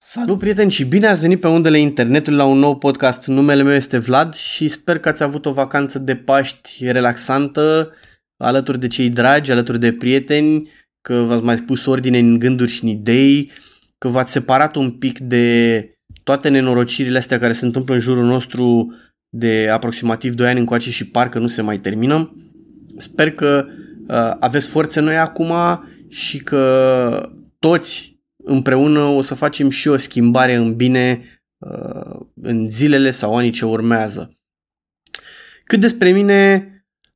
Salut prieteni și bine ați venit pe undele internetului la un nou podcast. Numele meu este Vlad și sper că ați avut o vacanță de Paști relaxantă alături de cei dragi, alături de prieteni, că v-ați mai pus ordine în gânduri și în idei, că v-ați separat un pic de toate nenorocirile astea care se întâmplă în jurul nostru de aproximativ 2 ani încoace și parcă nu se mai termină. Sper că uh, aveți forțe noi acum și că toți împreună o să facem și o schimbare în bine uh, în zilele sau anii ce urmează. Cât despre mine,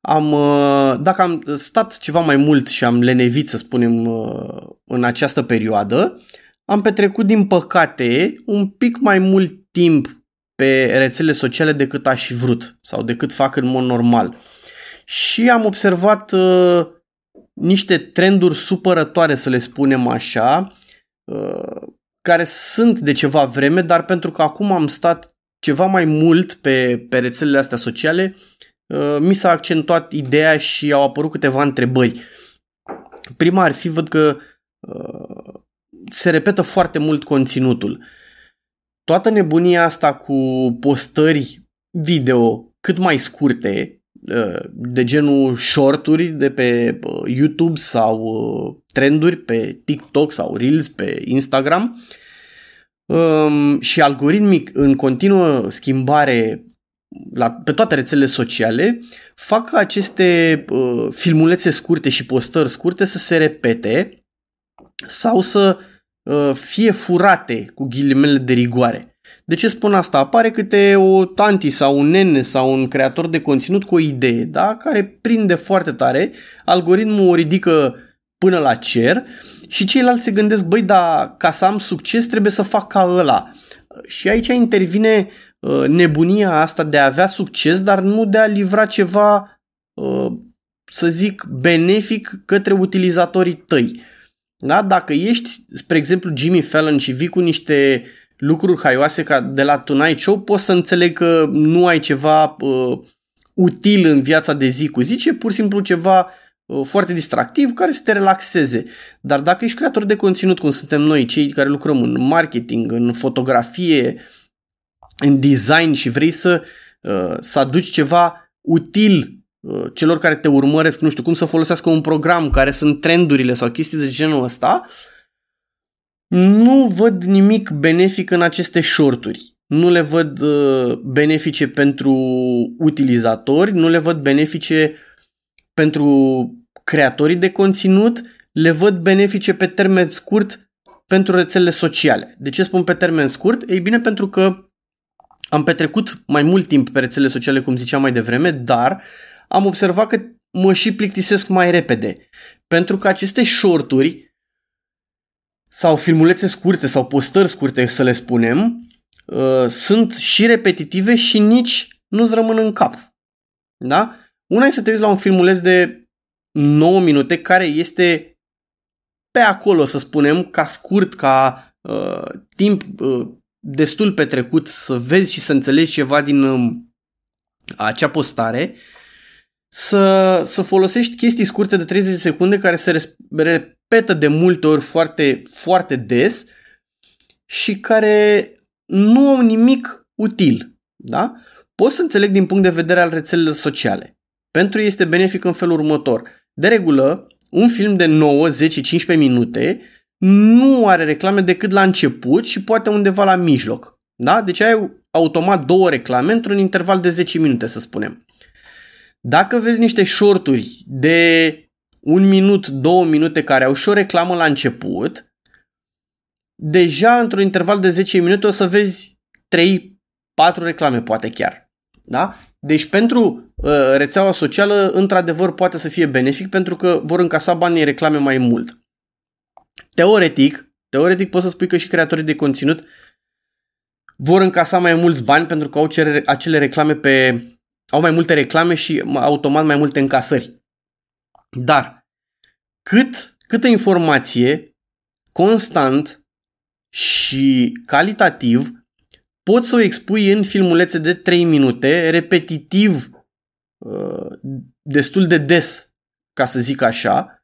am, uh, dacă am stat ceva mai mult și am lenevit, să spunem, uh, în această perioadă, am petrecut, din păcate, un pic mai mult timp pe rețele sociale decât aș fi vrut sau decât fac în mod normal. Și am observat uh, niște trenduri supărătoare, să le spunem așa, Uh, care sunt de ceva vreme, dar pentru că acum am stat ceva mai mult pe, pe rețelele astea sociale, uh, mi s-a accentuat ideea și au apărut câteva întrebări. Prima ar fi, văd că uh, se repetă foarte mult conținutul. Toată nebunia asta cu postări video cât mai scurte, de genul shorturi de pe YouTube sau trenduri pe TikTok sau Reels pe Instagram um, și algoritmic în continuă schimbare la, pe toate rețelele sociale fac aceste uh, filmulețe scurte și postări scurte să se repete sau să uh, fie furate cu ghilimele de rigoare. De ce spun asta? Apare câte o tanti sau un nene sau un creator de conținut cu o idee, da? care prinde foarte tare, algoritmul o ridică până la cer și ceilalți se gândesc, băi, dar ca să am succes trebuie să fac ca ăla. Și aici intervine uh, nebunia asta de a avea succes, dar nu de a livra ceva, uh, să zic, benefic către utilizatorii tăi. Da? Dacă ești, spre exemplu, Jimmy Fallon și vii cu niște lucruri haioase ca de la Tonight Show, poți să înțeleg că nu ai ceva uh, util în viața de zi cu zi, ci e pur și simplu ceva uh, foarte distractiv care să te relaxeze. Dar dacă ești creator de conținut, cum suntem noi, cei care lucrăm în marketing, în fotografie, în design și vrei să, uh, să aduci ceva util uh, celor care te urmăresc, nu știu, cum să folosească un program, care sunt trendurile sau chestii de genul ăsta, uh, nu văd nimic benefic în aceste shorturi. Nu le văd uh, benefice pentru utilizatori, nu le văd benefice pentru creatorii de conținut, le văd benefice pe termen scurt pentru rețelele sociale. De ce spun pe termen scurt? Ei bine, pentru că am petrecut mai mult timp pe rețelele sociale, cum ziceam mai devreme, dar am observat că mă și plictisesc mai repede. Pentru că aceste shorturi sau filmulețe scurte sau postări scurte, să le spunem, uh, sunt și repetitive și nici nu-ți rămân în cap. Da? Una e să te uiți la un filmuleț de 9 minute care este pe acolo, să spunem, ca scurt, ca uh, timp uh, destul petrecut să vezi și să înțelegi ceva din uh, acea postare, să, să folosești chestii scurte de 30 de secunde care se repetă de multe ori foarte, foarte des și care nu au nimic util. Da? Pot să înțeleg din punct de vedere al rețelelor sociale. Pentru ei este benefic în felul următor. De regulă, un film de 9, 10, 15 minute nu are reclame decât la început și poate undeva la mijloc. Da? Deci ai automat două reclame într-un interval de 10 minute, să spunem. Dacă vezi niște shorturi de un minut, două minute care au și o reclamă la început, deja într-un interval de 10 minute o să vezi 3, 4 reclame poate chiar. Da? Deci pentru uh, rețeaua socială, într-adevăr, poate să fie benefic pentru că vor încasa banii reclame mai mult. Teoretic, teoretic poți să spui că și creatorii de conținut vor încasa mai mulți bani pentru că au acele reclame pe au mai multe reclame și automat mai multe încasări. Dar cât, câtă informație constant și calitativ poți să o expui în filmulețe de 3 minute, repetitiv, uh, destul de des, ca să zic așa,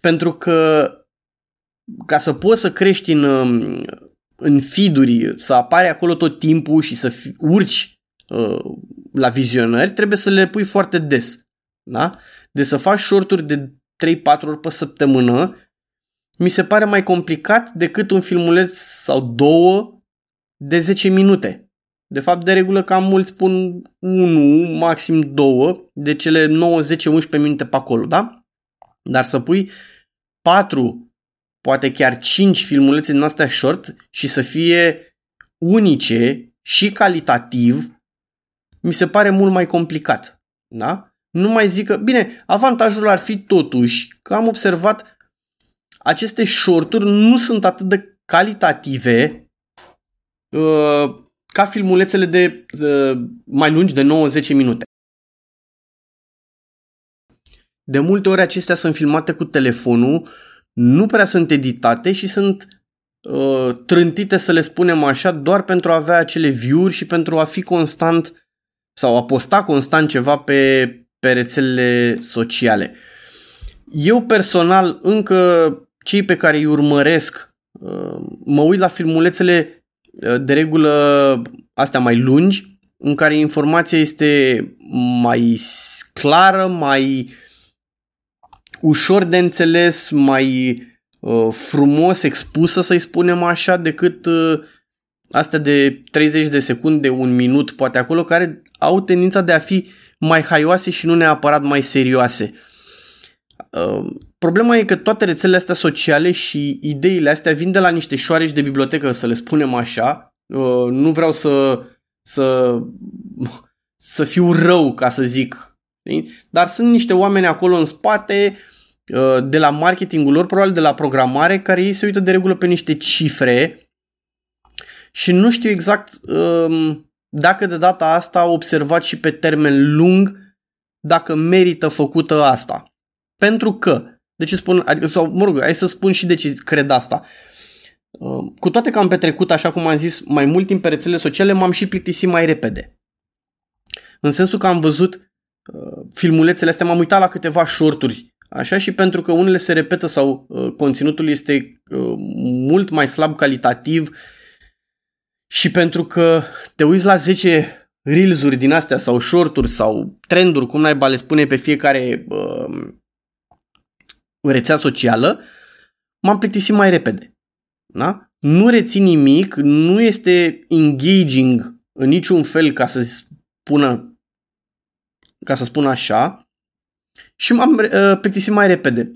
pentru că ca să poți să crești în, um, în feed să apare acolo tot timpul și să fi, urci uh, la vizionări, trebuie să le pui foarte des. Da? De să faci shorturi de 3-4 ori pe săptămână, mi se pare mai complicat decât un filmuleț sau două de 10 minute. De fapt, de regulă, cam mulți spun 1, maxim 2, de cele 9, 10, 11 minute pe acolo, da? Dar să pui 4, poate chiar 5 filmulețe din astea short și să fie unice și calitativ, mi se pare mult mai complicat, da? Nu mai zic că, bine, avantajul ar fi totuși că am observat aceste shorturi nu sunt atât de calitative uh, ca filmulețele de uh, mai lungi de 9-10 minute. De multe ori acestea sunt filmate cu telefonul, nu prea sunt editate și sunt uh, trântite, să le spunem așa, doar pentru a avea acele view-uri și pentru a fi constant sau a posta constant ceva pe, pe rețelele sociale. Eu personal, încă cei pe care îi urmăresc, uh, mă uit la filmulețele Uh, de regulă astea mai lungi, în care informația este mai clară, mai ușor de înțeles, mai uh, frumos expusă, să-i spunem așa, decât uh, astea de 30 de secunde, un minut, poate acolo, care au tendința de a fi mai haioase și nu neapărat mai serioase. Uh, Problema e că toate rețelele astea sociale și ideile astea vin de la niște șoareci de bibliotecă, să le spunem așa. Uh, nu vreau să, să, să fiu rău, ca să zic. Dar sunt niște oameni acolo în spate, uh, de la marketingul lor, probabil de la programare, care ei se uită de regulă pe niște cifre și nu știu exact um, dacă de data asta au observat și pe termen lung dacă merită făcută asta. Pentru că de ce spun, adică, sau mă rog, hai să spun și de ce cred asta. Uh, cu toate că am petrecut, așa cum am zis, mai mult timp pe rețelele sociale, m-am și plictisit mai repede. În sensul că am văzut uh, filmulețele astea, m-am uitat la câteva shorturi, așa, și pentru că unele se repetă sau uh, conținutul este mult mai slab calitativ și pentru că te uiți la 10 reels-uri din astea sau shorturi sau trenduri, cum naiba le spune pe fiecare uh, rețea socială, m-am plictisit mai repede. Da? Nu rețin nimic, nu este engaging în niciun fel ca să spună ca să spun așa și m-am uh, plictisit mai repede.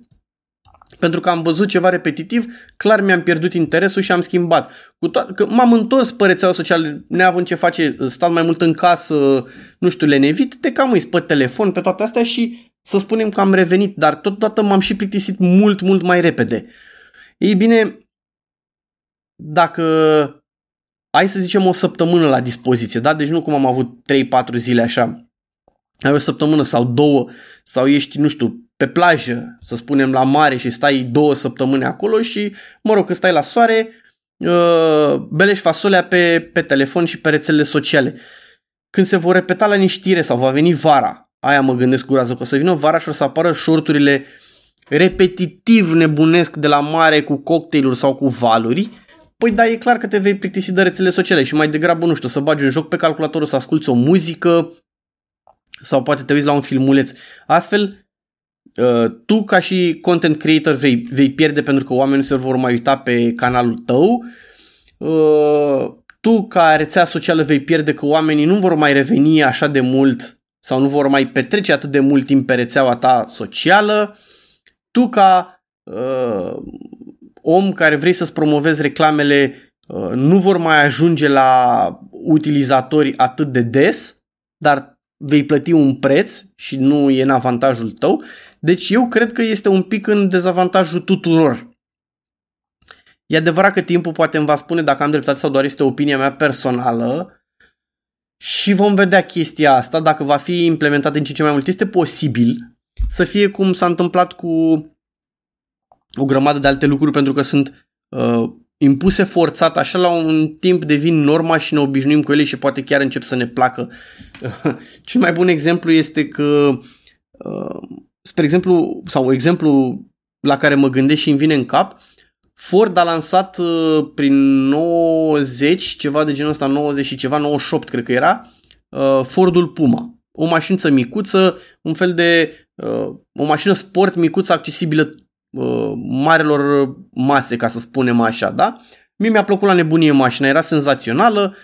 Pentru că am văzut ceva repetitiv, clar mi-am pierdut interesul și am schimbat. Cu to- că m-am întors pe rețeaua socială, neavând ce face, stat mai mult în casă, nu știu, lenevit, de cam îi pe telefon, pe toate astea și să spunem că am revenit, dar totodată m-am și plictisit mult, mult mai repede. Ei bine, dacă ai să zicem o săptămână la dispoziție, da? Deci nu cum am avut 3-4 zile așa, ai o săptămână sau două, sau ești, nu știu, pe plajă, să spunem la mare și stai două săptămâni acolo și, mă rog, când stai la soare, uh, belești fasolea pe, pe telefon și pe rețelele sociale. Când se vor repeta la niștire sau va veni vara, aia mă gândesc groază, că o să vină vara și o să apară shorturile repetitiv nebunesc de la mare cu cocktailuri sau cu valuri, păi da, e clar că te vei plictisi de rețele sociale și mai degrabă, nu știu, să bagi un joc pe calculator, să asculti o muzică sau poate te uiți la un filmuleț. Astfel, uh, tu ca și content creator vei, vei pierde pentru că oamenii se vor mai uita pe canalul tău, uh, tu ca rețea socială vei pierde că oamenii nu vor mai reveni așa de mult sau nu vor mai petrece atât de mult timp pe rețeaua ta socială, tu ca uh, om care vrei să-ți promovezi reclamele uh, nu vor mai ajunge la utilizatori atât de des, dar vei plăti un preț și nu e în avantajul tău. Deci eu cred că este un pic în dezavantajul tuturor. E adevărat că timpul poate îmi va spune dacă am dreptate sau doar este opinia mea personală, și vom vedea chestia asta, dacă va fi implementată în ce mai mult. Este posibil să fie cum s-a întâmplat cu o grămadă de alte lucruri, pentru că sunt uh, impuse forțat, așa la un timp devin norma și ne obișnuim cu ele și poate chiar încep să ne placă. Cel mai bun exemplu este că, uh, spre exemplu, sau exemplu la care mă gândesc și îmi vine în cap, Ford a lansat uh, prin 90, ceva de genul ăsta, 90 și ceva, 98 cred că era, uh, Fordul Puma. O mașință micuță, un fel de uh, o mașină sport micuță accesibilă uh, marelor mase, ca să spunem așa, da? Mie mi-a plăcut la nebunie mașina, era senzațională.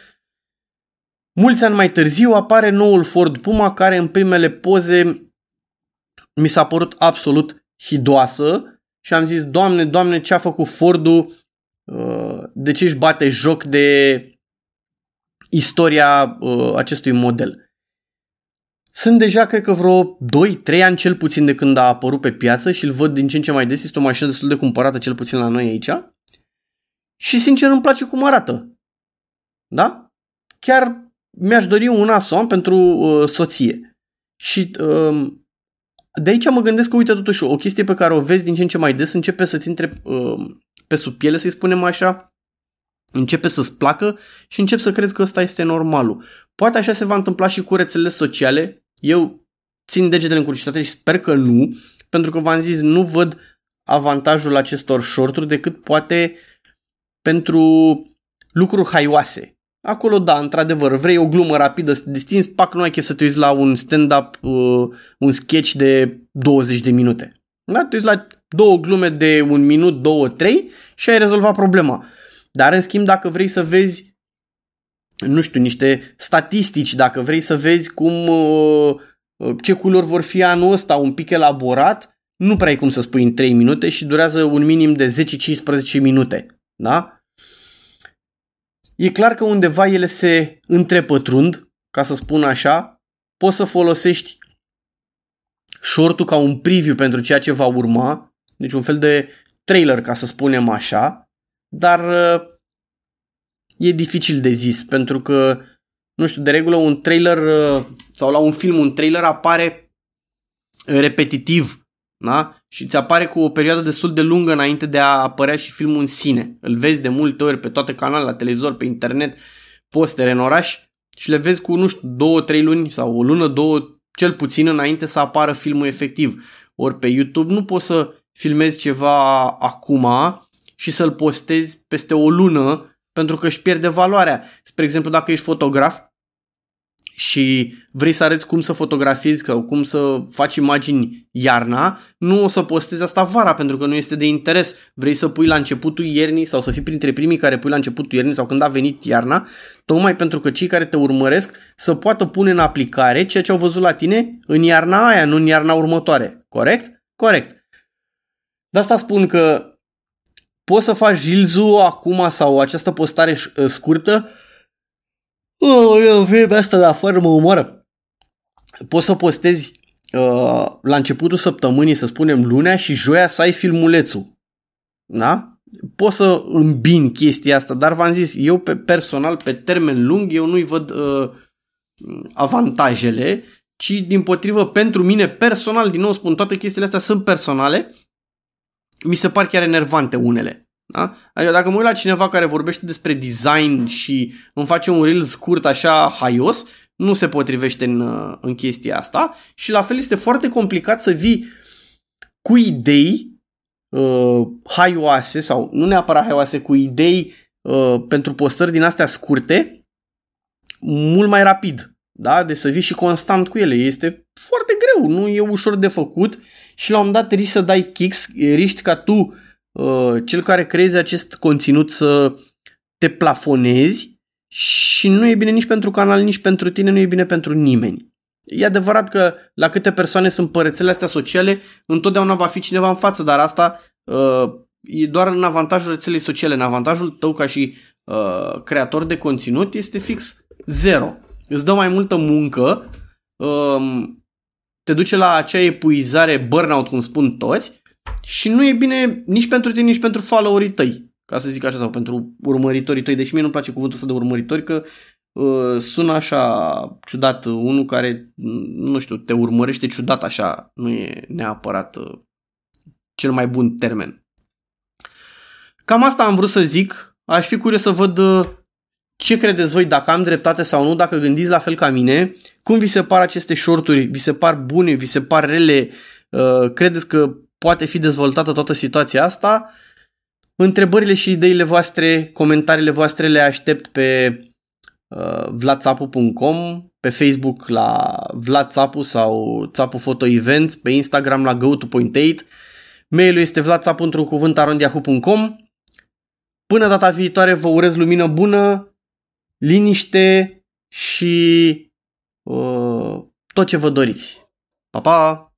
Mulți ani mai târziu apare noul Ford Puma care în primele poze mi s-a părut absolut hidoasă și am zis, Doamne, Doamne, ce a făcut Fordul? Uh, de ce își bate joc de istoria uh, acestui model? Sunt deja, cred că vreo 2-3 ani cel puțin de când a apărut pe piață și îl văd din ce în ce mai des. Este o mașină destul de cumpărată, cel puțin la noi aici. Și sincer îmi place cum arată. Da? Chiar mi-aș dori una să o am pentru uh, soție. Și uh, de aici mă gândesc că, uite, totuși, o chestie pe care o vezi din ce în ce mai des începe să-ți intre uh, pe sub piele, să-i spunem așa, începe să-ți placă și încep să crezi că ăsta este normalul. Poate așa se va întâmpla și cu rețelele sociale. Eu țin degetele în curcitate și sper că nu, pentru că v-am zis, nu văd avantajul acestor shorturi decât poate pentru lucruri haioase. Acolo, da, într-adevăr, vrei o glumă rapidă să te distinzi, pac, nu ai chef să te uiți la un stand-up, uh, un sketch de 20 de minute. Da? Te uiți la două glume de un minut, două, trei și ai rezolvat problema. Dar, în schimb, dacă vrei să vezi, nu știu, niște statistici, dacă vrei să vezi cum, uh, uh ce culori vor fi anul ăsta, un pic elaborat, nu prea ai cum să spui în 3 minute și durează un minim de 10-15 minute. Da? E clar că undeva ele se întrepătrund, ca să spun așa, poți să folosești shortul ca un preview pentru ceea ce va urma, deci un fel de trailer, ca să spunem așa, dar uh, e dificil de zis, pentru că, nu știu, de regulă un trailer uh, sau la un film un trailer apare repetitiv da? și ți apare cu o perioadă destul de lungă înainte de a apărea și filmul în sine. Îl vezi de multe ori pe toate canalele, la televizor, pe internet, postere în oraș și le vezi cu, nu știu, două, trei luni sau o lună, două, cel puțin înainte să apară filmul efectiv. Ori pe YouTube nu poți să filmezi ceva acum și să-l postezi peste o lună pentru că își pierde valoarea. Spre exemplu, dacă ești fotograf, și vrei să arăți cum să fotografiezi sau cum să faci imagini iarna, nu o să postezi asta vara pentru că nu este de interes. Vrei să pui la începutul iernii sau să fii printre primii care pui la începutul iernii sau când a venit iarna, tocmai pentru că cei care te urmăresc să poată pune în aplicare ceea ce au văzut la tine în iarna aia, nu în iarna următoare. Corect? Corect. De asta spun că poți să faci jilzu acum sau această postare scurtă Oh, eu vremea asta de afară mă omoară. Poți să postezi uh, la începutul săptămânii, să spunem lunea și joia să ai filmulețul. Da? Poți să îmbin chestia asta, dar v-am zis, eu pe personal, pe termen lung, eu nu-i văd uh, avantajele, ci din potrivă pentru mine personal, din nou spun, toate chestiile astea sunt personale, mi se par chiar enervante unele. Da? Adică dacă mă uit la cineva care vorbește despre design și îmi face un reel scurt așa haios, nu se potrivește în, în chestia asta și la fel este foarte complicat să vii cu idei uh, haioase sau nu neapărat haioase, cu idei uh, pentru postări din astea scurte mult mai rapid. Da? De să vii și constant cu ele. Este foarte greu, nu e ușor de făcut și la un moment dat riști să dai kicks, riști ca tu Uh, cel care creezi acest conținut să te plafonezi și nu e bine nici pentru canal, nici pentru tine, nu e bine pentru nimeni. E adevărat că la câte persoane sunt părățele astea sociale, întotdeauna va fi cineva în față, dar asta uh, e doar în avantajul rețelei sociale. În avantajul tău ca și uh, creator de conținut este fix zero. Îți dă mai multă muncă, uh, te duce la acea epuizare, burnout, cum spun toți, și nu e bine nici pentru tine, nici pentru followerii tăi, ca să zic așa, sau pentru urmăritorii tăi, deși mie nu-mi place cuvântul ăsta de urmăritori, că uh, sună așa ciudat, unul care, nu știu, te urmărește ciudat așa, nu e neapărat uh, cel mai bun termen. Cam asta am vrut să zic, aș fi curios să văd uh, ce credeți voi, dacă am dreptate sau nu, dacă gândiți la fel ca mine, cum vi se par aceste shorturi, vi se par bune, vi se par rele, uh, credeți că poate fi dezvoltată toată situația asta. Întrebările și ideile voastre, comentariile voastre le aștept pe uh, vladsapu.com, pe Facebook la Vlad Țapu sau Țapu Photo Events, pe Instagram la go2.8, mailul este vladsapu într-un cuvânt arondiahu.com. Până data viitoare vă urez lumină bună, liniște și uh, tot ce vă doriți. Pa, pa!